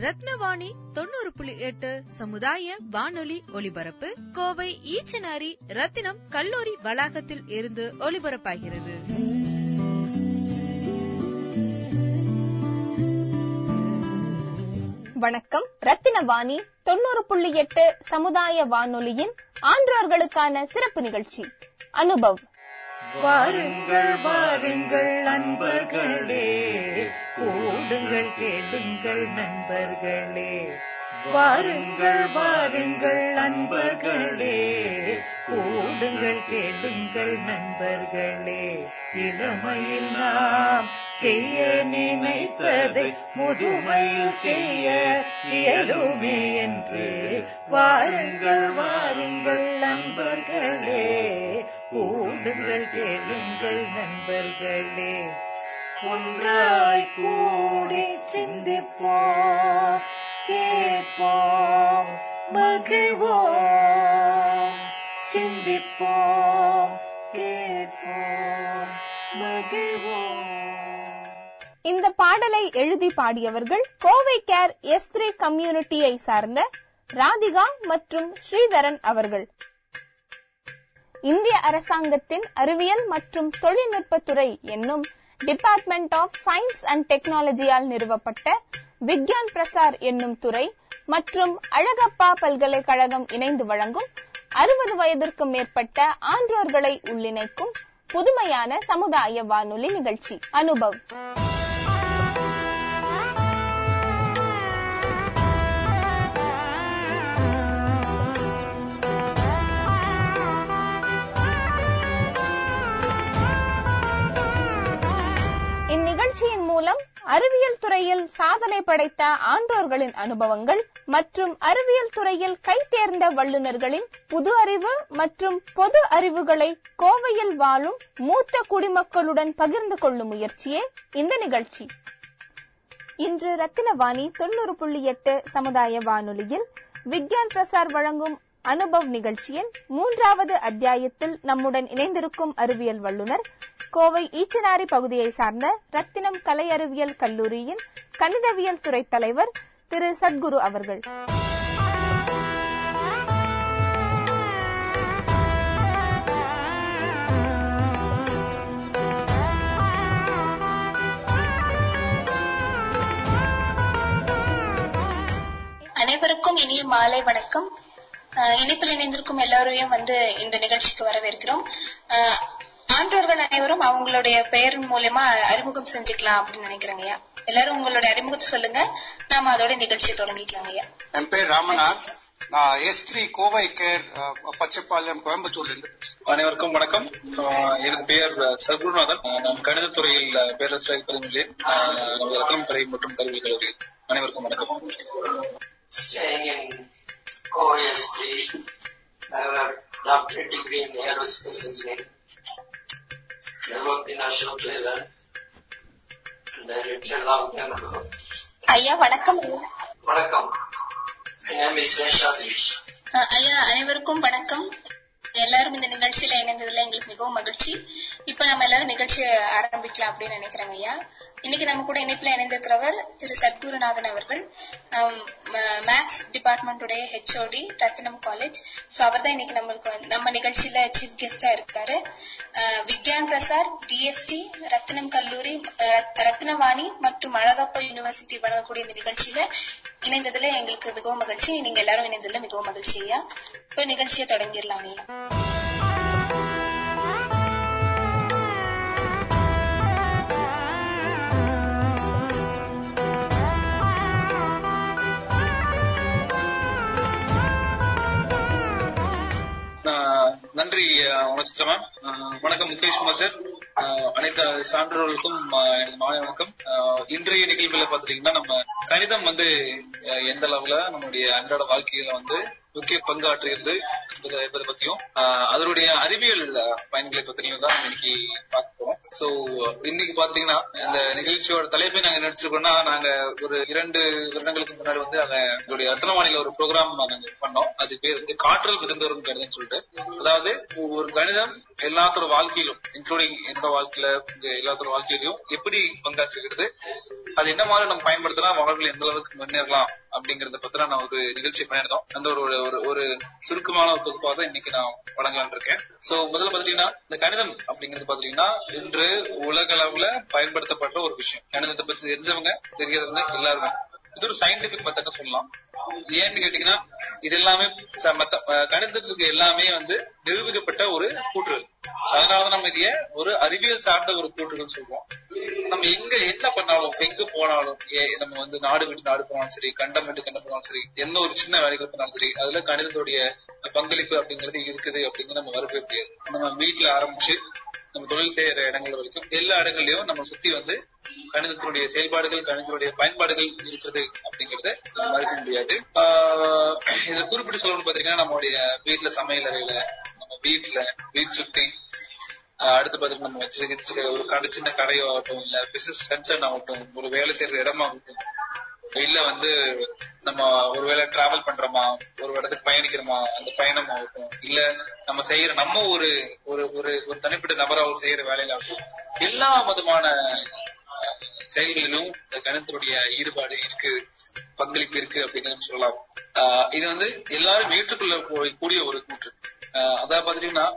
ரத்னவாணி தொண்ணூறு புள்ளி எட்டு சமுதாய வானொலி ஒலிபரப்பு கோவை ஈச்சனாரி ரத்தினம் கல்லூரி வளாகத்தில் இருந்து ஒலிபரப்பாகிறது. வணக்கம். ரத்தினவாணி தொண்ணூறு புள்ளி எட்டு சமுதாய வானொலியின் ஆன்றோர்களுக்கான சிறப்பு நிகழ்ச்சி. அனுபவ் வாருங்கள் வாருங்கள் நண்பர்களே. கூடுங்கள் கேளுங்கள் நண்பர்களே. வாருங்கள் வாருங்கள் நண்பர்களே. கூடுங்கள் கேளுங்கள் நண்பர்களே. இளமையில் நாம் செய்ய நினைத்ததை முதுமையில் செய்ய இயலுமே என்று. வாருங்கள் வாருங்கள் நண்பர்களே. கூடுங்கள் கேளுங்கள் நண்பர்களே. ஒன்றாய் கூடி சிந்திப்போம். கேட்போம் மகிழ்வோம். சிந்திப்போம் கேட்போம் மகிழ்வோம். இந்த பாடலை எழுதி பாடியவர்கள் கோவை கேர் எஸ் த்ரீ கம்யூனிட்டியை சார்ந்த ராதிகா மற்றும் ஸ்ரீதரன் அவர்கள். இந்திய அரசாங்கத்தின் அறிவியல் மற்றும் தொழில்நுட்பத்துறை என்னும் டிபார்ட்மெண்ட் ஆஃப் சயின்ஸ் அண்ட் டெக்னாலஜியால் நிறுவப்பட்ட விக்யான் பிரசார் என்னும் துறை மற்றும் அழகப்பா பல்கலைக்கழகம் இணைந்து வழங்கும் அறுபது வயதிற்கும் மேற்பட்ட ஆன்றோர்களை உள்ளிணைக்கும் புதுமையான சமுதாய வானொலி நிகழ்ச்சி. அனுபவ். நிகழ்ச்சியின் மூலம் அறிவியல் துறையில் சாதனை படைத்த ஆன்றோர்களின் அனுபவங்கள் மற்றும் அறிவியல் துறையில் கைதேர்ந்த வல்லுநர்களின் புது அறிவு மற்றும் பொது அறிவுகளை கோவையில் வாழும் மூத்த குடிமக்களுடன் பகிர்ந்து கொள்ளும் முயற்சியே இந்த நிகழ்ச்சி. இன்று ரத்தினவாணி தொண்ணூறு புள்ளி எட்டு சமுதாய வானொலியில் விக்யான் பிரசார் வழங்கும் அனுபவ் நிகழ்ச்சியின் மூன்றாவது அத்தியாயத்தில் நம்முடன் இணைந்திருக்கும் அறிவியல் வல்லுநர் கோவை ஈச்சனாரி பகுதியை சார்ந்த ரத்தினம் கலை அறிவியல் கல்லூரியின் கணிதவியல் துறை தலைவர் திரு சத்குரு அவர்கள். அனைவருக்கும் இனிய மாலை வணக்கம். இணைப்பில் இணைந்திருக்கும் எல்லாரையும் வந்து இந்த நிகழ்ச்சிக்கு வரவேற்கிறோம். அஹ் ஆன்றோர்கள் அனைவரும் அவங்களுடைய பெயர் மூலயமா அறிமுகம் செஞ்சுக்கலாம் அப்படின்னு நினைக்கிறேங்க ஐயா. எல்லாரும் உங்களுடைய அறிமுகத்தை சொல்லுங்க. நாம அதோட நிகழ்ச்சியை தொடங்கிக்கலாங்க ஐயா. என் பேர் ராமநாத். நான் S three Kovai care Pachaipalayam கோயம்புத்தூர்ல இருந்து அனைவருக்கும் வணக்கம். எனது பெயர் சர்க்குருநாதன் ஆஹ் நான் ஆஹ் நமது ரத்னம் கலை மற்றும் கல்வி கல்லூரியில் அனைவருக்கும் வணக்கம். OST. I have a doctorate degree in aerospace engineering. I worked in Ashok Leyland and I retired long time ago. ஐயா வணக்கம். அஹ் ஐயா அனைவருக்கும் வணக்கம் எல்லாரும் இந்த நிகழ்ச்சியில இணைந்ததுல எங்களுக்கு மிகவும் மகிழ்ச்சி இப்ப நம்ம எல்லாரும் நிகழ்ச்சியை ஆரம்பிக்கலாம் அப்படின்னு நினைக்கிறாங்க ஐயா. இன்னைக்கு நம்ம கூட இணைப்புல இணைந்திருக்கிறவர் திரு சத்குருநாதன் அவர்கள் மேக்ஸ் டிபார்ட்மெண்ட்டுடைய ஹெச்ஓடி ரத்னம் காலேஜ் சோ அவர் தான் இன்னைக்கு நம்மளுக்கு நம்ம நிகழ்ச்சியில சீஃப் கெஸ்டா இருக்காரு. விக்யான் பிரசார் டிஎஸ்டி ரத்னம் கல்லூரி ரத்- ரத்னவாணி மற்றும் அழகப்பா யூனிவர்சிட்டி வழங்கக்கூடிய இந்த நிகழ்ச்சியில இணைந்ததுல எங்களுக்கு மிகவும் மகிழ்ச்சி. நீங்க எல்லாரும் இணைந்ததுல மிகவும் மகிழ்ச்சி ஐயா. இப்ப நிகழ்ச்சியை தொடங்கிடலாம் ஐயா. வணக்கம் மேம் முகேஷ் குமார் சார். அனைத்து சான்றோர்களுக்கும் எனது மாலை வணக்கம். அஹ், இன்றைய நிகழ்வுல பாத்துட்டீங்கன்னா நம்ம கணிதம் வந்து எந்த அளவுல நம்முடைய அன்றாட வாழ்க்கையில வந்து முக்கிய பங்கு ஆற்றுகிறது என்பதை பத்தியும் அதனுடைய அறிவியல் பயன்களை பத்தியும் தான் இன்னைக்கு பார்க்க போறோம். சோ இன்னைக்கு பாத்தீங்கன்னா இந்த நிகழ்ச்சியோட தலைப்பை நாங்க நினைச்சிருக்கோம்னா நாங்க ஒரு இரண்டு வருடங்களுக்கு முன்னாடி வந்து அத எங்களுடைய ரத்னவாணியில ஒரு ப்ரோக்ராம் நாங்க பண்ணோம். அது பேர் வந்து காற்றல் மிகுந்தவரும் கருதுன்னு சொல்லிட்டு. அதாவது ஒரு கணிதம் எல்லாத்தோட வாழ்க்கையிலும் இன்க்ளூடிங் எந்த வாழ்க்கையில எல்லாத்தோட வாழ்க்கையிலும் எப்படி பங்காற்றுகிறது அது என்ன மாதிரி நம்ம பயன்படுத்தினா வாழ்வில் எந்த அளவுக்கு முன்னேறலாம் அப்படிங்கறத பத்தின நான் ஒரு நிகழ்ச்சி பண்ணியிருந்தோம். அந்த ஒரு ஒரு ஒரு சுருக்கமான ஒரு தொகுப்பாக தான் இன்னைக்கு நான் வழங்கலாம்னு இருக்கேன். சோ முதல்ல பாத்தீங்கன்னா இந்த கணிதம் அப்படிங்கிறது பாத்தீங்கன்னா இன்று உலக அளவுல பயன்படுத்தப்பட்ட ஒரு விஷயம். கணிதத்தை பத்தி தெரிஞ்சவங்க தெரியாதவங்க எல்லாருமே இது ஒரு சயின்டிபிக் மெத்தட் சொல்லலாம். ஏன்னு கேட்டீங்கன்னா இது எல்லாமே மத்த கணிதத்துக்கு எல்லாமே வந்து நிரூபிக்கப்பட்ட ஒரு கூற்று அதனாலதான் நம்ம இதைய ஒரு அறிவியல் சார்ந்த ஒரு கூற்றுகள் சொல்றோம். நம்ம எங்க என்ன பண்ணாலும் எங்க போனாலும் ஏ- நம்ம வந்து நாடு விட்டு நாடு போனாலும் சரி கண்டம் விட்டு கண்டம் போனாலும் சரி எந்த ஒரு சின்ன வேலைகள் பண்ணாலும் சரி அதுல கணிதத்துடைய பங்களிப்பு அப்படிங்கிறது இருக்குது அப்படிங்கிறது நம்ம வரவே முடியாது. நம்ம வீட்டுல ஆரம்பிச்சு நம்ம தொழில் செய்யற இடங்கள் வரைக்கும் எல்லா இடங்கள்லயும் நம்ம சுத்தி வந்து கணிதத்தினுடைய செயல்பாடுகள் கணிதத்தினுடைய பயன்பாடுகள் இருக்குது அப்படிங்கறத மறுக்க முடியாது. ஆஹ் இதை குறிப்பிட்டு சொல்லணும்னு பாத்தீங்கன்னா நம்மளுடைய வீட்டுல சமையல் அறையில நம்ம வீட்டுல வீட் சுத்தி அடுத்து பாத்தீங்கன்னா நம்ம வச்சிருக்க ஒரு கடை சின்ன கடையோ ஆகட்டும் இல்ல பிசினஸ் கன்சர்ன் ஆகட்டும் ஒரு வேலை செய்யற இடமாகட்டும் இல்ல வந்து நம்ம ஒருவேளை டிராவல் பண்றோமா ஒரு இடத்துக்கு பயணிக்கிறோமா அந்த பயணம் ஆகட்டும் இல்ல நம்ம செய்யற நம்ம ஒரு ஒரு ஒரு ஒரு தனிப்பட்ட நபரா ஒரு செய்யற வேலையில ஆகட்டும் எல்லா விதமான செயல்களிலும் இந்த கணத்தினுடைய ஈடுபாடு இருக்கு பங்களிப்பு இருக்கு அப்படின்னு சொல்லலாம். ஆஹ் இது வந்து எல்லாரும் ஏற்றுக்கொள்ள கூ- கூடிய ஒரு கூற்று. ஆஹ் அதாவது பாத்தீங்கன்னா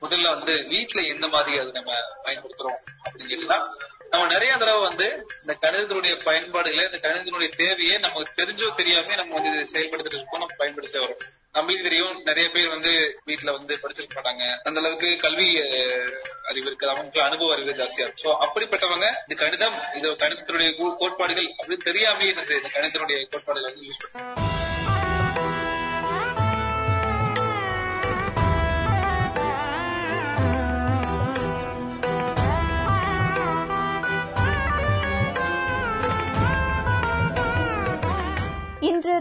முதல்ல வந்து வீட்டுல எந்த மாதிரி அது நம்ம பயன்படுத்துறோம் அப்படின்னு கேட்டீங்கன்னா நம்ம நிறைய தடவை வந்து இந்த கணிதத்தினுடைய பயன்பாடுகளை இந்த கணிதத்தினுடைய தேவையை நமக்கு தெரிஞ்சோ தெரியாம நம்ம வந்து இதை செயல்படுத்திட்டு இருக்கோம் நம்ம பயன்படுத்த வரோம் நம்மளுக்கு தெரியும் நிறைய பேர் வந்து வீட்டுல வந்து படிச்சிருக்க மாட்டாங்க. அந்த அளவுக்கு கல்வி அறிவு இருக்கு. அவங்களுக்கு அனுபவ அறிவு ஜாஸ்தியா இருக்கும் அப்படிப்பட்டவங்க இந்த கணிதம் இது கணிதத்தினுடைய கோட்பாடுகள் அப்படின்னு தெரியாமே இந்த இந்த கணிதத்தினுடைய கோட்பாடுகள் வந்து யூஸ் பண்ணுவாங்க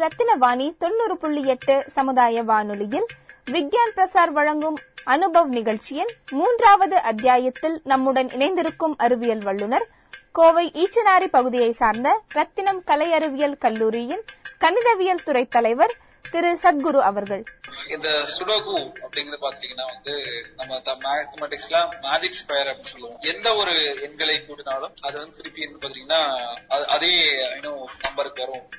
ரத்தினவாணி தொண்ணூறு புள்ளி எட்டு சமுதாய வானொலியில் விக்யான் பிரசார் வழங்கும் அனுபவ் நிகழ்ச்சியின் மூன்றாவது அத்தியாயத்தில் நம்முடன் இணைந்திருக்கும் அறிவியல் வல்லுநர் கோவை ஈச்சனாரி பகுதியை சார்ந்த ரத்தினம் கலை அறிவியல் கல்லூரியின் கணிதவியல் துறை தலைவர் திரு சத்குரு அவர்கள். இந்த சுடோகு அப்படிங்கறது பாத்தீங்கன்னா வந்து நம்ம மேத்தமெட்டிக்ஸ்ல மேஜிக் ஸ்கொயர் அப்படின்னு சொல்லுவோம். எந்த ஒரு எண்களை கூட்டினாலும் அது வந்து திருப்பி என்ன பாத்தீங்கன்னா அது- அதே இன்னும் நம்பருக்கு வரும்.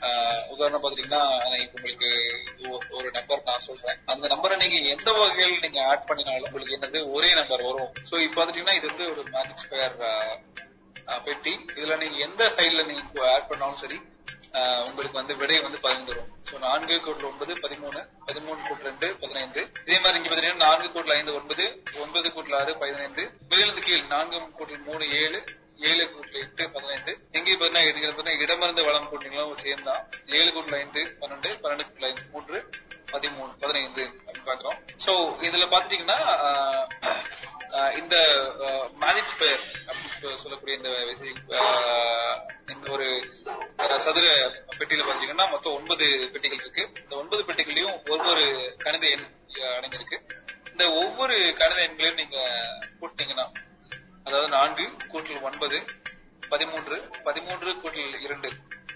உதாரணம் பாத்தீங்கன்னா நான் இப்ப உங்களுக்கு ஒரு நம்பர் நான் சொல்றேன். அந்த நம்பரை நீங்க எந்த வகையில் நீங்க ஆட் பண்ணினாலும் உங்களுக்கு என்னது ஒரே நம்பர் வரும். சோ இப்ப பாத்தீங்கன்னா இது வந்து ஒரு மேஜிக் ஸ்கொயர் பெட்டி. இதுல நீங்க எந்த சைடுல நீங்க ஆட் பண்ணாலும் சரி உங்களுக்கு வந்து விடை வந்து பதிந்துரும் சோ நான்கு கோட்டில் ஒன்பது பதிமூணு பதிமூணு கூட்டல் ரெண்டு பதினைந்து. இதே மாதிரி இங்க பாத்தீங்கன்னா நான்கு கூட்டல் ஐந்து ஒன்பது ஒன்பது கூட்டல் ஆறு பதினைந்து. மேலிருந்து கீழ் நான்கு கோட்டில் மூணு ஏழு ஏழு கூட்டில் எட்டு பதினைந்து. எங்கே பாத்தீங்கன்னா இங்க பாத்தீங்கன்னா இடமிருந்து வளம் கூட்டிங்களும் சேர்ந்தான் ஏழு கூட்டல் ஐந்து பன்னெண்டு பன்னெண்டு கூட்டல் ஐந்து மூன்று பதிமூணு பதினைந்து அப்படின்னு பாக்குறோம் சோ இதுல பாத்தீங்கன்னா இந்த மேஜிக் பெயர் அப்படின்னு சொல்லக்கூடிய இந்த விசை- இந்த ஒரு சதுர பெட்டியில பாத்தீங்கன்னா மொத்தம் ஒன்பது பெட்டிகள் இருக்கு. இந்த ஒன்பது பெட்டிகளையும் ஒவ்வொரு கணித எண் அடங்கியிருக்கு. இந்த ஒவ்வொரு கணித எண்களையும் நீங்க கூட்டினீங்கன்னா அதாவது நான்கு கூட்டல் ஒன்பது பதிமூன்று பதிமூன்று கூட்டல் இரண்டு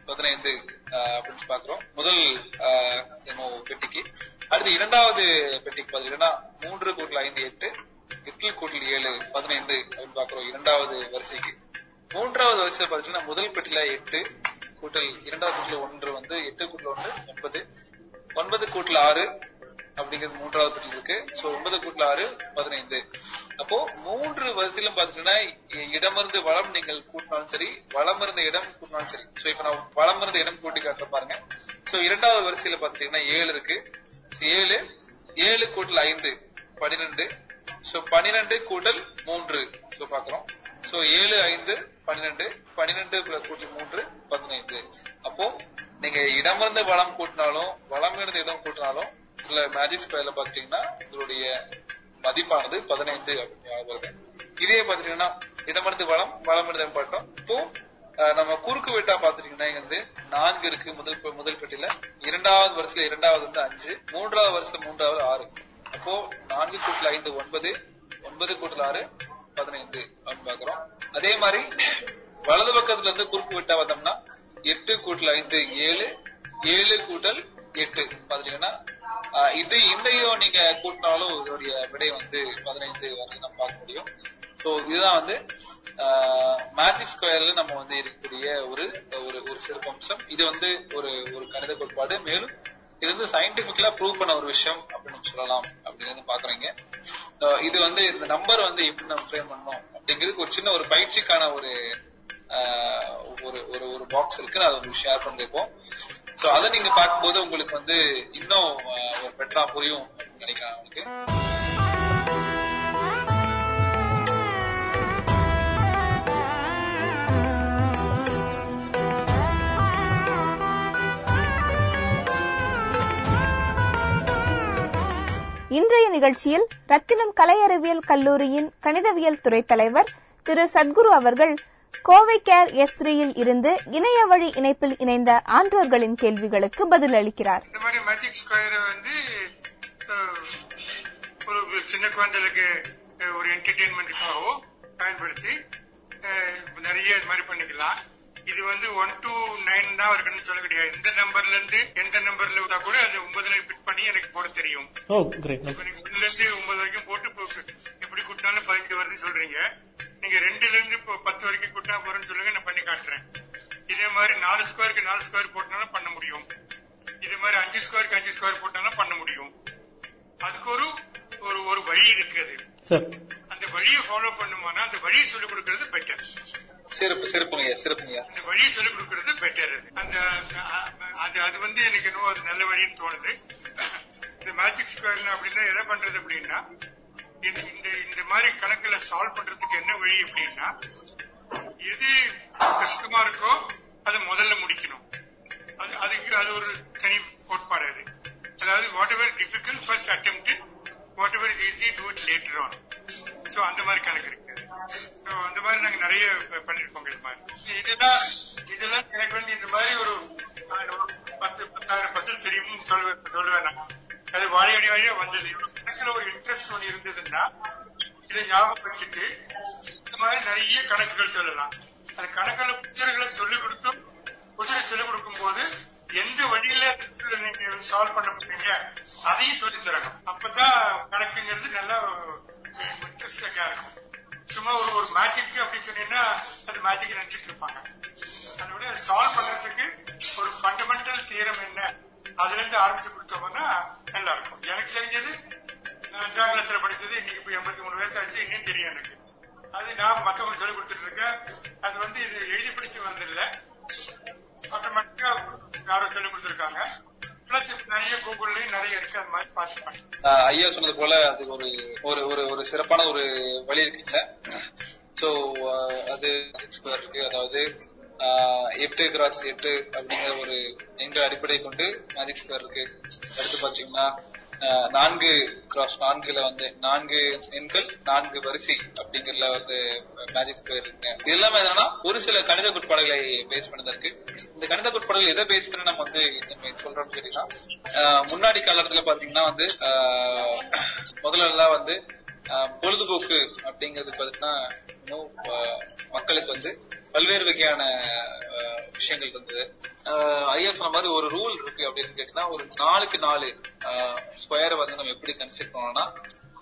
பதினைந்து அப்படின்னு பாக்குறோம் முதல் பெட்டிக்கு. அடுத்து இரண்டாவது பெட்டிக்கு பாத்தீங்கன்னா மூன்று கூட்டல் ஐந்து எட்டு எட்டு கூட்டல் ஏழு பதினைந்து அப்படின்னு பாக்குறோம் இரண்டாவது வரிசைக்கு. மூன்றாவது வரிசை பாத்தீங்கன்னா முதல் பெட்டில எட்டு கூட்டல் இரண்டாவது கூட்டல் ஒன்று வந்து எட்டு கூட்டல் ஒன்று ஒன்பது. ஒன்பது கூட்டல் ஆறு அப்படிங்கிறது மூன்றாவது பெட்டியில் இருக்கு. சோ ஒன்பது கூட்டல் ஆறு பதினைந்து. அப்போ மூன்று வரிசையிலும் பாத்தீங்கன்னா இடமிருந்து வளம் நீங்கள் கூட்டினாலும் சரி வளம் இருந்த இடம் கூட்டினாலும் சரி. சோ இப்ப நான் வளம் இருந்த இடம் கூட்டி காட்டுற பாருங்க. சோ இரண்டாவது வரிசையில பாத்தீங்கன்னா ஏழு இருக்கு. ஏழு ஏழு கூட்டல் ஐந்து பனிரெண்டு. சோ பனிரெண்டு கூட்டல் மூன்று. சோ பாக்குறோம். சோ ஏழு ஐந்து பன்னிரெண்டு பன்னிரெண்டு பிளஸ் கூட்டல் மூன்று பதினைந்து. அப்போ நீங்க இடமிருந்து வளம் கூட்டினாலும் வளம் இருந்து இடம் கூட்டினாலும் இதுல மேஜிக் ஸ்கொயர்ல பாத்தீங்கன்னா உங்களுடைய மதிப்பானது பதினைந்து அப்படின்னு வருது. இதே பாத்தீங்கன்னா இடமிருந்து வளம் வளமிருந்து பட்டம் இப்போ நம்ம குறுக்கு வெட்டா பாத்துட்டீங்கன்னா இங்க வந்து நான்கு இருக்கு முதல் முதல் பெட்டியில. இரண்டாவது வருஷத்துல இரண்டாவது வந்து அஞ்சு மூன்றாவது வருஷத்துல மூன்றாவது ஆறு. அப்போ நான்கு கூட்டல் ஐந்து ஒன்பது ஒன்பது கூட்டல் ஆறு பதினைந்து அப்படின்னு பாக்குறோம். அதே மாதிரி வலது பக்கத்துல இருந்து குறுக்கு வெட்டா பார்த்தோம்னா எட்டு கூட்டல் ஐந்து ஏழு ஏழு கூட்டல் எட்டு பாத்தீங்கன்னா இது இந்தையும் நீங்க கூட்டினாலும் இதோடைய விடை வந்து பதினைந்து வரைக்கும் நம்ம பார்க்க முடியும். சோ இதுதான் வந்து மேஜிக் ஸ்கொயர்ல நம்ம வந்து இருக்கக்கூடிய ஒரு ஒரு ஒரு சிறப்பம்சம். இது வந்து ஒரு ஒரு கணித கோட்பாடு. மேலும் இது வந்து சயின்டிபிக்கலா ப்ரூவ் பண்ண ஒரு விஷயம் அப்படின்னு சொல்லலாம் அப்படின்னு பாக்குறீங்க இது வந்து இந்த நம்பர் வந்து எப்படி நம்ம ஃப்ரேம் பண்ணணும் அப்படிங்கிறதுக்கு ஒரு சின்ன ஒரு பயிற்சிக்கான ஒரு ஒரு ஒரு ஒரு பாக்ஸ் இருக்கு. நான் அதை ஷேர் பண்ணிருப்போம் சோ அதை நீங்க பார்க்கும்போது உங்களுக்கு வந்து இன்னும் ஒரு பெட்டரா புரியும் நினைக்கிறேன் உங்களுக்கு. இன்றைய நிகழ்ச்சியில் ரத்தினம் கலை அறிவியல் கல்லூரியின் கணிதவியல் துறை தலைவர் திரு சத்குரு அவர்கள் கோவை கேர் எஸ் யில் இருந்து இணைய வழி இணைப்பில் இணைந்த ஆன்றோர்களின் கேள்விகளுக்கு பதிலளிக்கிறார் இந்த மாதிரி மேஜிக் ஸ்கொயர் வந்து ஒரு சின்ன குழந்தைகளுக்கு ஒரு என்டர்டெயின்மெண்ட்டுக்காகவோ பயன்படுத்தி நிறைய இது மாதிரி பண்ணிக்கலாம். இது வந்து ஒன் டு நைன் தான் இருக்குன்னு சொல்ல கிடையாது எந்த நம்பர்ல இருந்து எந்த நம்பர்ல விட்டா கூட அது ஒன்பதுல ஃபிட் பண்ணி எனக்கு போட தெரியும். ஓ கிரேட் இப்ப நீங்க ஒண்ணுல இருந்து ஒன்பது வரைக்கும் போட்டு எப்படி கூட்டினாலும் பதினெட்டு வருதுன்னு சொல்றீங்க. நீங்க ரெண்டுல இருந்து இப்போ பத்து வரைக்கும் கூட்டினா போறேன்னு சொல்லுங்க நான் பண்ணி காட்டுறேன். இதே மாதிரி நாலு ஸ்கொயருக்கு நாலு ஸ்கொயர் போட்டாலும் பண்ண முடியும். இதே மாதிரி அஞ்சு ஸ்கொயருக்கு அஞ்சு ஸ்கொயர் போட்டாலும் பண்ண முடியும். அதுக்கு ஒரு ஒரு ஒரு வழி இருக்குது சார் அந்த வழியை ஃபாலோ பண்ணுமானா அந்த வழியை சொல்லிக் கொடுக்கறது பெட்டர் சிறப்பு சிறப்புங்க சிறப்புங்க அந்த வழியை சொல்லிக் கொடுக்கறது பெட்டர் அந்த அது அது வந்து எனக்கு என்னவோ அது நல்ல வழின்னு தோணுது. இந்த மேஜிக் ஸ்கொயர் அப்படின்னா எதை பண்றது அப்படின்னா இந்த இந்த இந்த மாதிரி கணக்குல சால்வ் பண்றதுக்கு என்ன வழி அப்படின்னா எது கஷ்டமா இருக்கோ அது முதல்ல முடிக்கணும். அது அதுக்கு அது ஒரு தனி கோட்பாடு அது. அதாவது whatever difficult first attempt whatever is easy do it later on so அந்த மாதிரி கணக்கு இருக்கு So, அந்த மாதிரி நாங்க நிறைய பண்ணிருக்கோங்க இது மாதிரி. இதெல்லாம் இதெல்லாம் எனக்கு வந்து இந்த மாதிரி ஒரு பத்து பத்தாயிரம் பர்சன்ட் தெரியும் சொல்லுவேன் சொல்லுவேன் நான் அது வாழையடி வழியா வந்தது. கணக்குல ஒரு இன்ட்ரெஸ்ட் ஒன்று இருந்ததுன்னா இதை ஞாபகம் வச்சுட்டு இந்த மாதிரி நிறைய கணக்குகள் சொல்லலாம். அந்த கணக்குல புத்தகங்களை சொல்லிக் கொடுத்தும் புத்தரை சொல்லிக் கொடுக்கும் போது எந்த வழியில நீங்க சால்வ் பண்ண போறீங்க அதையும் சொல்லி தரணும். அப்பதான் கணக்குங்கிறது நல்லா இன்ட்ரெஸ்டிங்கா இருக்கும். சும்மா ஒரு ஒரு மேஜிக் அப்படின்னு சொன்னீங்கன்னா அது மேஜிக் நினைச்சிட்டு இருப்பாங்க. அதனுடைய சால்வ் பண்றதுக்கு ஒரு ஃபண்டமெண்டல் தீரம் என்ன? அதுல இருந்து ஆரம்பிச்சு கொடுத்தோம்னா நல்லா இருக்கும் எனக்கு தெரிஞ்சது நான் அஞ்சாம் கிளாஸ்ல படிச்சது இன்னைக்கு இப்ப எண்பத்தி மூணு வயசு ஆச்சு இன்னும் தெரியும் எனக்கு. அது நான் மத்தவங்களுக்கு சொல்லி கொடுத்துட்டு இருக்கேன் அது வந்து இது எழுதி பிடிச்சு வந்ததில்ல. ஆட்டோமேட்டிக்கா யாரோ சொல்லி கொடுத்துருக்காங்க. பிளஸ் நிறைய கூகுள்லயும் நிறைய இருக்கு அது மாதிரி பார்த்துப்பேன் ஐயா சொன்னது போல அது ஒரு ஒரு ஒரு ஒரு சிறப்பான ஒரு வழி இருக்குல்ல. சோ அது இருக்கு அதாவது எட்டு கிராஸ் எட்டு அப்படிங்கிற ஒரு எங்க அடிப்படை கொண்டு மேஜிக் ஸ்கொயர் இருக்கு அடுத்து பாத்தீங்கன்னா நான்கு கிராஸ் நான்குல வந்து நான்கு எண்கள் நான்கு வரிசை அப்படிங்கறதுல வந்து மேஜிக் ஸ்கொயர் இருக்கு இது எல்லாமே என்னன்னா ஒரு சில கணித கோட்பாடுகளை பேஸ் பண்ணதா இருக்கு இந்த கணித கோட்பாடுகள் எதை பேஸ் பண்ணி நம்ம வந்து நம்ம சொல்றோம்னு கேட்டீங்கன்னா ஆஹ் முன்னாடி காலத்துல பாத்தீங்கன்னா வந்து ஆஹ் முதல்ல வந்து பொழுதுபோக்கு அப்படிங்கிறது பார்த்தீங்கன்னா மக்களுக்கு வந்து பல்வேறு வகையான விஷயங்கள் இருந்தது ஆஹ் ஐயா சொன்ன மாதிரி ஒரு ரூல் இருக்கு அப்படின்னு கேட்டீங்கன்னா ஒரு நாலுக்கு நாலு ஸ்கொயரை வந்து நம்ம எப்படி கன்ஸ்ட்ரக்ட் பண்ணோம்னா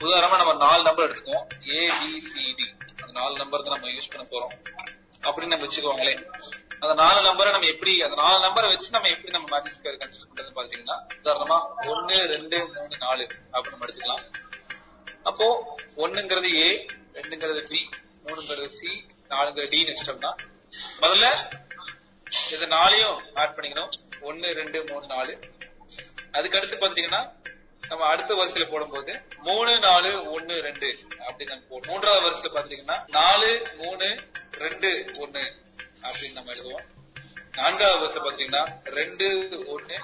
உதாரணமா நம்ம நாலு நம்பர் எடுத்துக்கோம் ஏ பி சி டி அந்த நாலு நம்பர் தான் நம்ம யூஸ் பண்ண போறோம். அப்படின்னு நம்ம வச்சுக்கோங்களேன். அந்த நாலு நம்பரை நம்ம எப்படி அந்த நாலு நம்பரை வச்சு நம்ம எப்படி நம்ம மேஜிக் ஸ்கொயர் கன்ஸ்ட்ரக்ட் பண்றது பாத்தீங்கன்னா உதாரணமா ஒன்னு ரெண்டு மூணு நாலு. அப்படின்னு நம்ம எடுத்துக்கலாம். அப்போ ஒண்ணுங்கிறது ஏ ரெண்டுங்கிறது பி மூணுங்கிறது சி நாலுங்கிறது டி வச்சிட்டோம்னா முதல்ல இது நாலையும் ஆட் பண்ணிக்கணும். ஒன்னு ரெண்டு மூணு நாலு. அதுக்கு அடுத்து பாத்தீங்கன்னா நம்ம அடுத்த வரிசையில போடும்போது மூணு நாலு ஒன்னு ரெண்டு அப்படின்னு நம்ம போடுவோம். மூன்றாவது வரிசையில பாத்தீங்கன்னா நாலு மூணு ரெண்டு ஒன்னு அப்படின்னு நம்ம எழுதுவோம். நான்காவது வரிசை பாத்தீங்கன்னா ரெண்டு ஒன்னு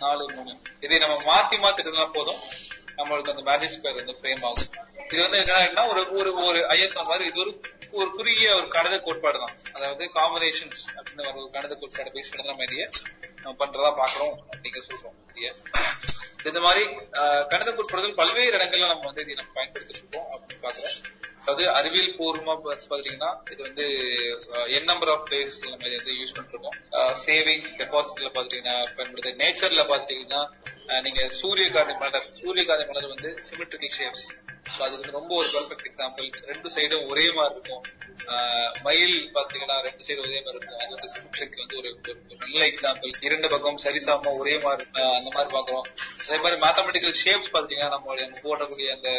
நாலு மூணு. இதை நம்ம மாத்தி மாத்திட்டு போதும். நம்மளுக்கு அந்த மேஜிக் ஸ்கொயர் வந்து ஃப்ரேம் ஆகும். இது வந்து என்னன்னா ஒரு ஒரு ஒரு ஐஎஸ் மாதிரி இது ஒரு ஒரு குறுகிய ஒரு கணித கோட்பாடு தான். அதாவது காம்பினேஷன்ஸ் அப்படின்னு ஒரு கணித கோட்பாடு பேஸ் பண்ணி நம்ம இதைய நம்ம பண்றதா பாக்குறோம் அப்படிங்க சொல்றோம் இதைய இந்த மாதிரி கணித கோட்பாடுகள் பல்வேறு இடங்கள்ல நம்ம வந்து இதை நம்ம பயன்படுத்திட்டு இருக்கோம் அப்படின்னு பாக்குறோம் அதாவது அறிவியல் பூர்வமா பாத்தீங்கன்னா இது வந்து என் நம்பர் ஆஃப் பிளேஸ் நம்ம வந்து யூஸ் பண்ணிருக்கோம் சேவிங்ஸ் டெபாசிட்ல பாத்தீங்கன்னா பயன்படுது. நேச்சர்ல பாத்தீங்கன்னா நீங்க சூரியகாந்தி மலர் சூரியகாந்தி மலர் வந்து சிமெட்ரிக்கல் ஷேப்ஸ் அது வந்து ரொம்ப ஒரு பெர்ஃபெக்ட் எக்ஸாம்பிள் ரெண்டு சைடும் ஒரே மாதிரி இருக்கும். மயில் பாத்தீங்கன்னா ரெண்டு சைடு ஒரே மாதிரி இருக்கும். அது வந்து சிமெட்ரிக் வந்து ஒரு நல்ல எக்ஸாம்பிள் இரண்டு பக்கம் சரிசமமா ஒரே மாதிரி அந்த மாதிரி பாக்குறோம் அதே மாதிரி மேத்தமெட்டிக்கல் ஷேப்ஸ் பாத்தீங்கன்னா நம்ம போடக்கூடிய அந்த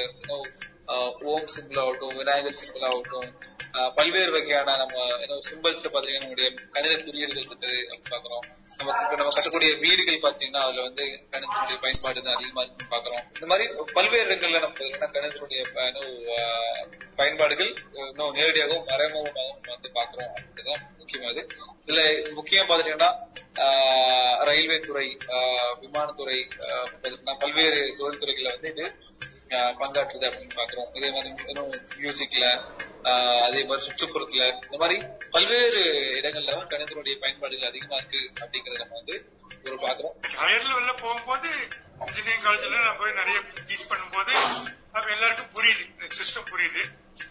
ஓம் சிம்பிள் ஆகட்டும் விநாயகர் சிம்பிள் ஆகட்டும் பல்வேறு வகையான நம்ம சிம்பிள்ஸ்ல பாத்தீங்கன்னா நம்முடைய கணித குறியீடுகள் இருக்குது பாக்குறோம். நமக்கு இப்ப நம்ம கட்டக்கூடிய வீடுகள் பாத்தீங்கன்னா அதுல வந்து கணிதத்துடைய பயன்பாடு தான் அதிகமா இருக்கு பாக்குறோம். இந்த மாதிரி பல்வேறு இடங்கள்ல நம்ம பாத்தீங்கன்னா கணிதத்தினுடைய பயன்பாடுகள் இன்னும் நேரடியாகவும் மறைமுகமாகவும் நம்ம வந்து பாக்குறோம் அப்படிதான் முக்கியமானது. இதுல முக்கியம் பாத்தீங்கன்னா ரயில்வே துறை ஆஹ் விமானத்துறை பல்வேறு தொழில்துறைகள்ல வந்து இது பங்காற்றுது அப்படின்னு பாக்குறோம். இதே மாதிரி இன்னும் மியூசிக்ல ஆஹ் அதே மாதிரி சுற்றுப்புறத்துல இந்த மாதிரி பல்வேறு இடங்கள்ல கணிதனுடைய பயன்பாடுகள் அதிகமா இருக்கு அப்படிங்கறத நம்ம வந்து ஒரு பாக்குறோம். ஹையர் வெளில போகும்போது இன்ஜினியரிங் காலேஜ்ல நான் போய் நிறைய டீச் பண்ணும்போது அப்ப எல்லாருக்கும் புரியுது. சிஸ்டம் புரியுது.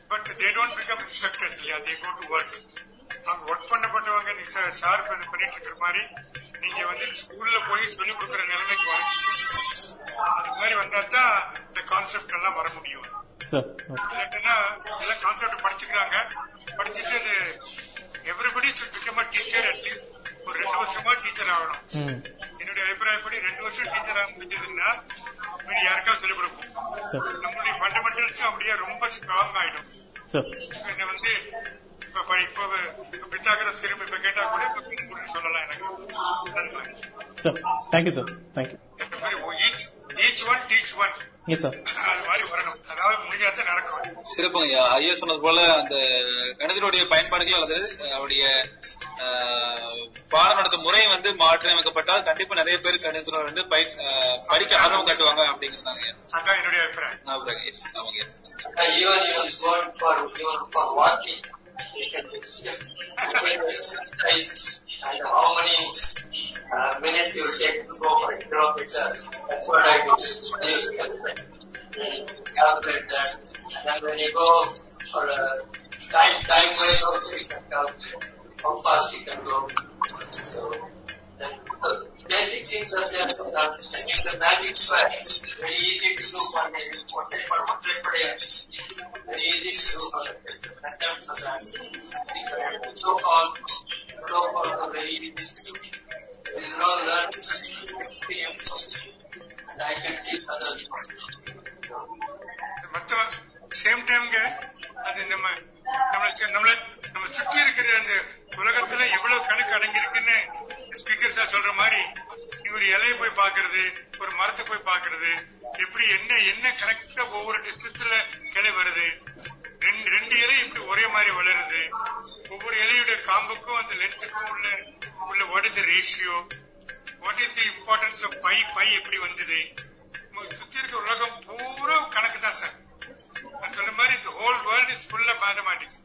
But they don't become instructors இல்லையா? தே கோ டு ஒர்க் அவங்க ஒர்க் பண்ணப்பட்டவங்க சார் பண்ணிட்டு இருக்கிற மாதிரி நீங்க வந்து ஸ்கூல்ல போய் சொல்லிக் கொடுக்குற நிலைமைக்கு வாங்க அது மாதிரி வந்தா தான் இந்த கான்செப்ட் எல்லாம் வர முடியும். இல்லாட்டினா எல்லாம் கான்செப்ட் படிச்சுக்கிறாங்க. படிச்சுட்டு அது everybody should become teacher at least ஒரு ரெண்டு வருஷமா டீச்சர் ஆகணும். என்னுடைய அபிப்பிராயப்படி ரெண்டு வருஷம் டீச்சர் ஆக முடிஞ்சதுன்னா மீதி யாருக்காவது சொல்லிக் கொடுப்போம். நம்மளுடைய ஃபண்டமெண்டல்ஸும் அப்படியே ரொம்ப ஸ்ட்ராங் ஆயிடும். வந்து இப்ப இப்போ பித்தாகரஸ் திரும்ப இப்ப கேட்டா கூட சொல்லலாம் எனக்கு. Sir thank you sir thank you each each one teach one சிறப்புங்க. ஐயா சொன்னது போல அந்த கணிதனுடைய பயன்பாடுகள் அல்லது அவருடைய பாடம் நடத்தும் முறை வந்து மாற்றி அமைக்கப்பட்டால் கண்டிப்பா நிறைய பேர் கணிதத்துல வந்து படிக்க ஆர்வம் காட்டுவாங்க ஐயா அதான் என்னுடைய அபிப்பிராயம். exercise and how many uh, minutes you take to go for a kilometer. That's what I do. I used calculate that. And then when you go for a time, time wise also you can calculate how fast you can go. So, then, so basic things are there for that. And it's a magic square. Very easy to do for the, for the, for the, for the, for So called so called are very easy to do. This is all learned and I can teach others. மற்ற same டைம்ங்க அது நம்ம நம்மள நம்மள நம்ம சுற்றி இருக்கிற அந்த உலகத்துல எவ்வளவு கணக்கு அடங்கியிருக்குன்னு ஸ்பீக்கர் சார் சொல்ற மாதிரி நீ ஒரு இலையை போய் பாக்குறது ஒரு மரத்தை போய் பாக்குறது எப்படி என்ன என்ன கரெக்டா ஒவ்வொரு டிஸ்டன்ஸ்ல கிளை வருது மாதிரி வளருது. ஒவ்வொரு இலையுடைய காம்புக்கும் அந்த லென்த்துக்கும் உள்ள உள்ள what is ratio what is the importance of pi pi எப்படி வந்தது? சுத்தி இருக்க உலகம் பூரா கணக்கு தான் சார் நான் சொன்ன மாதிரி இந்த ஹோல் வேர்ல்ட் இஸ் ஃபுல்லா ஆஃப் மேத்தமேட்டிக்ஸ்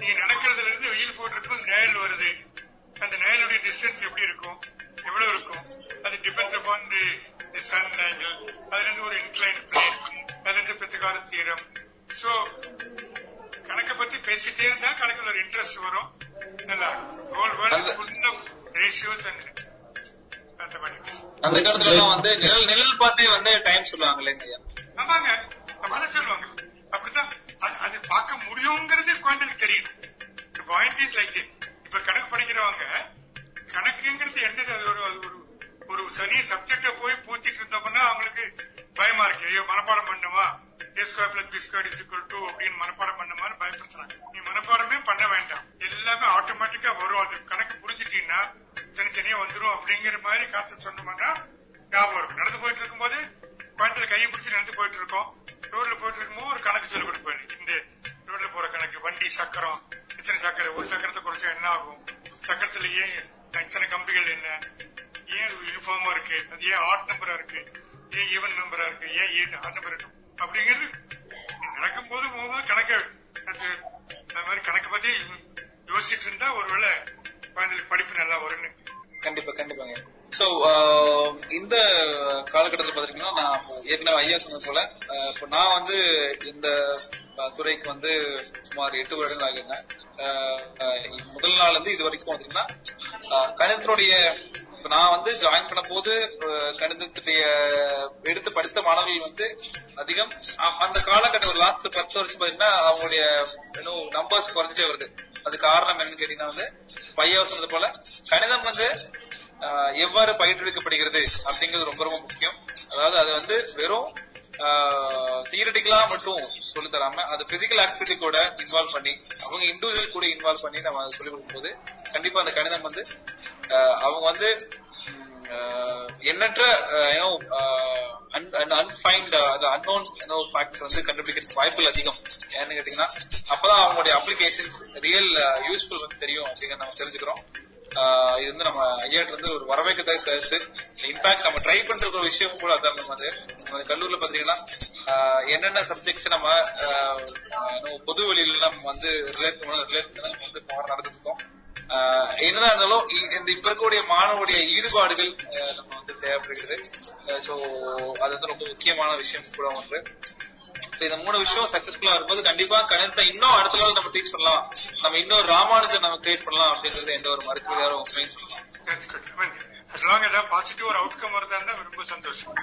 நீங்க நடக்கிறதுல இருந்து வெயில் போட்டிருக்கும் நிழல் வருது. அந்த நிழலுடைய டிஸ்டன்ஸ் எப்படி இருக்கும்? எவ்வளவு இருக்கும்? அது depends upon the the sun angle அதுல இருந்து ஒரு இன்க்ளைன் பிளேன் அதுல இருந்து பித்தகால தீரம் சோ கணக்கை பத்தி பேசிட்டே இருந்தா கணக்குல ஒரு இன்ட்ரெஸ்ட் வரும். நல்லா whole world full of ratios and mathematics அந்த காலத்துல வந்து நிழல் நிழல் பார்த்தே வந்து டைம் சொல்லுவாங்க இல்லைங்க ஐயா ஆமாங்க அப்படிதான் சொல்லுவாங்க. அப்படிதான் அது- பார்க்க முடியுங்கிறது குழந்தைக்கு தெரியும் பாயிண்ட் இஸ் லைக் இப்ப கணக்கு படிக்கிறவங்க கணக்குங்கிறது என்னது? அது ஒரு அது ஒரு ஒரு சனி சப்ஜெக்ட போய் பூச்சிட்டு இருந்தோம்னா அவங்களுக்கு பயமா இருக்கு. ஐயோ மனப்பாடம் பண்ணுமா A square plus B square is equal to அப்படின்னு மனப்பாடம் பண்ணுமான்னு பயப்படுத்துறாங்க. நீ மனப்பாடமே பண்ண வேண்டாம். எல்லாமே ஆட்டோமேட்டிக்கா வரும். அது கணக்கு புரிஞ்சுட்டீங்கன்னா தனித்தனியா வந்துரும் அப்படிங்கிற மாதிரி கான்செப்ட் சொன்னோம்னா ஞாபகம் இருக்கும் நடந்து போயிட்டு இருக்கும்போது குழந்தைல கையை பிடிச்சி நடந்து போயிட்டு இருக்கோம். ரோட்ல போயிட்டு இருக்கும்போது ஒரு கணக்கு சொல்லி கொடுப்பாரு இந்த ரோட்ல போற கணக்கு வண்டி சக்கரம் இத்தனை சக்கரம் ஒரு சக்கரத்தை குறைச்சா என்ன ஆகும்? சக்கரத்துல ஏன் இத்தனை கம்பிகள் என்ன? ஏன் யூனிஃபார்மா இருக்கு? அது ஏன் ஆட் நம்பரா இருக்கு? ஏன் ஈவன் நம்பரா இருக்கு? ஏன் ஏன் ஆட் நம்பர் இருக்கும் அப்படிங்கிறது நடக்கும் போது போகும்போது கணக்கு அது மாதிரி கணக்கு பத்தி யோசிச்சுட்டு இருந்தா ஒருவேளை குழந்தைகளுக்கு படிப்பு நல்லா வரும்னு. கண்டிப்பா கண்டிப்பாங்க. சோ uh, இந்த காலகட்டத்தில் பாத்தீங்கன்னா நான் ஏற்கனவே ஐயா சொன்ன போல uh, இப்போ நான் வந்து இந்த uh, துறைக்கு வந்து சுமார் எட்டு வருடங்கள் ஆகிருந்தேன் முதல் நாள்ல இருந்து இது வரைக்கும் பாத்தீங்கன்னா அஹ், இப்ப நான் வந்து ஜாயின் பண்ண போது கணிதத்துடைய எடுத்து படித்த மாணவர்கள் வந்து அதிகம். அந்த காலகட்டம் ஒரு லாஸ்ட் பத்து வருஷம் பாத்தீங்கன்னா அவங்களுடைய நம்பர்ஸ் குறைஞ்சிட்டே வருது. அது காரணம் என்னன்னு கேட்டீங்கன்னா வந்து பையன் சொன்னது போல கணிதம் வந்து எவ்வாறு பயிற்றுவிக்கப்படுகிறது அப்படிங்கிறது ரொம்ப ரொம்ப முக்கியம். அதாவது அது வந்து வெறும் தியரட்டிக்கலா மட்டும் சொல்லி தராம அது பிசிக்கல் ஆக்டிவிட்டி கூட இன்வால்வ் பண்ணி அவங்க இண்டிவிஜுவல் கூட இன்வால்வ் பண்ணி நம்ம சொல்லிக் கொடுக்கும்போது கண்டிப்பா அந்த கணிதம் வந்து அவங்க வந்து ம், ஆஹ், எண்ணற்ற அன்ஃபைண்ட் அன்னோன் ஃபேக்ட்ஸ் வந்து கண்டுபிடிக்கிறதுக்கு வாய்ப்புகள் அதிகம். ஏன்னு கேட்டீங்கன்னா அப்பதான் அவங்களுடைய அப்ளிகேஷன்ஸ் ரியல் யூஸ்ஃபுல் வந்து தெரியும் அப்படின்னு நம்ம தெரிஞ்சுக்கிறோம். இது வந்து நம்ம ஐயாட்டு வந்து ஒரு வரவேற்கத்தக்க கருத்து. இன்ஃபேக்ட் நம்ம ட்ரை பண்ற ஒரு விஷயம் கூட அதான் நம்ம வந்து நம்ம கல்லூரில பாத்தீங்கன்னா என்னென்ன சப்ஜெக்ட்ஸ் நம்ம பொது வெளியில நம்ம வந்து ரிலேட் ரிலேட் வந்து பாடம் நடந்துட்டு இருக்கோம். என்னதான் இருந்தாலும் இ- இந்த இப்ப இருக்கக்கூடிய மாணவருடைய ஈடுபாடுகள் நம்ம வந்து தேவைப்படுகிறது. சோ அது வந்து ரொம்ப முக்கியமான விஷயம் கூட ஒன்று. இந்த மூணு விஷயம் சக்சஸ்ஃபுல்லா இருக்கும்போது கண்டிப்பா கணிதத்தை இன்னும் அடுத்த லெவல் நம்ம டீச் பண்ணலாம். நம்ம இன்னொரு ராமானுஜன் நம்ம கிரியேட் பண்ணலாம் அப்படின்றது எந்த ஒரு மருத்துவ யாரும் உண்மையும் சொல்லலாம் பாசிட்டிவ் ஒரு அவுட்கம் வருதா இருந்தா ரொம்ப சந்தோஷம்.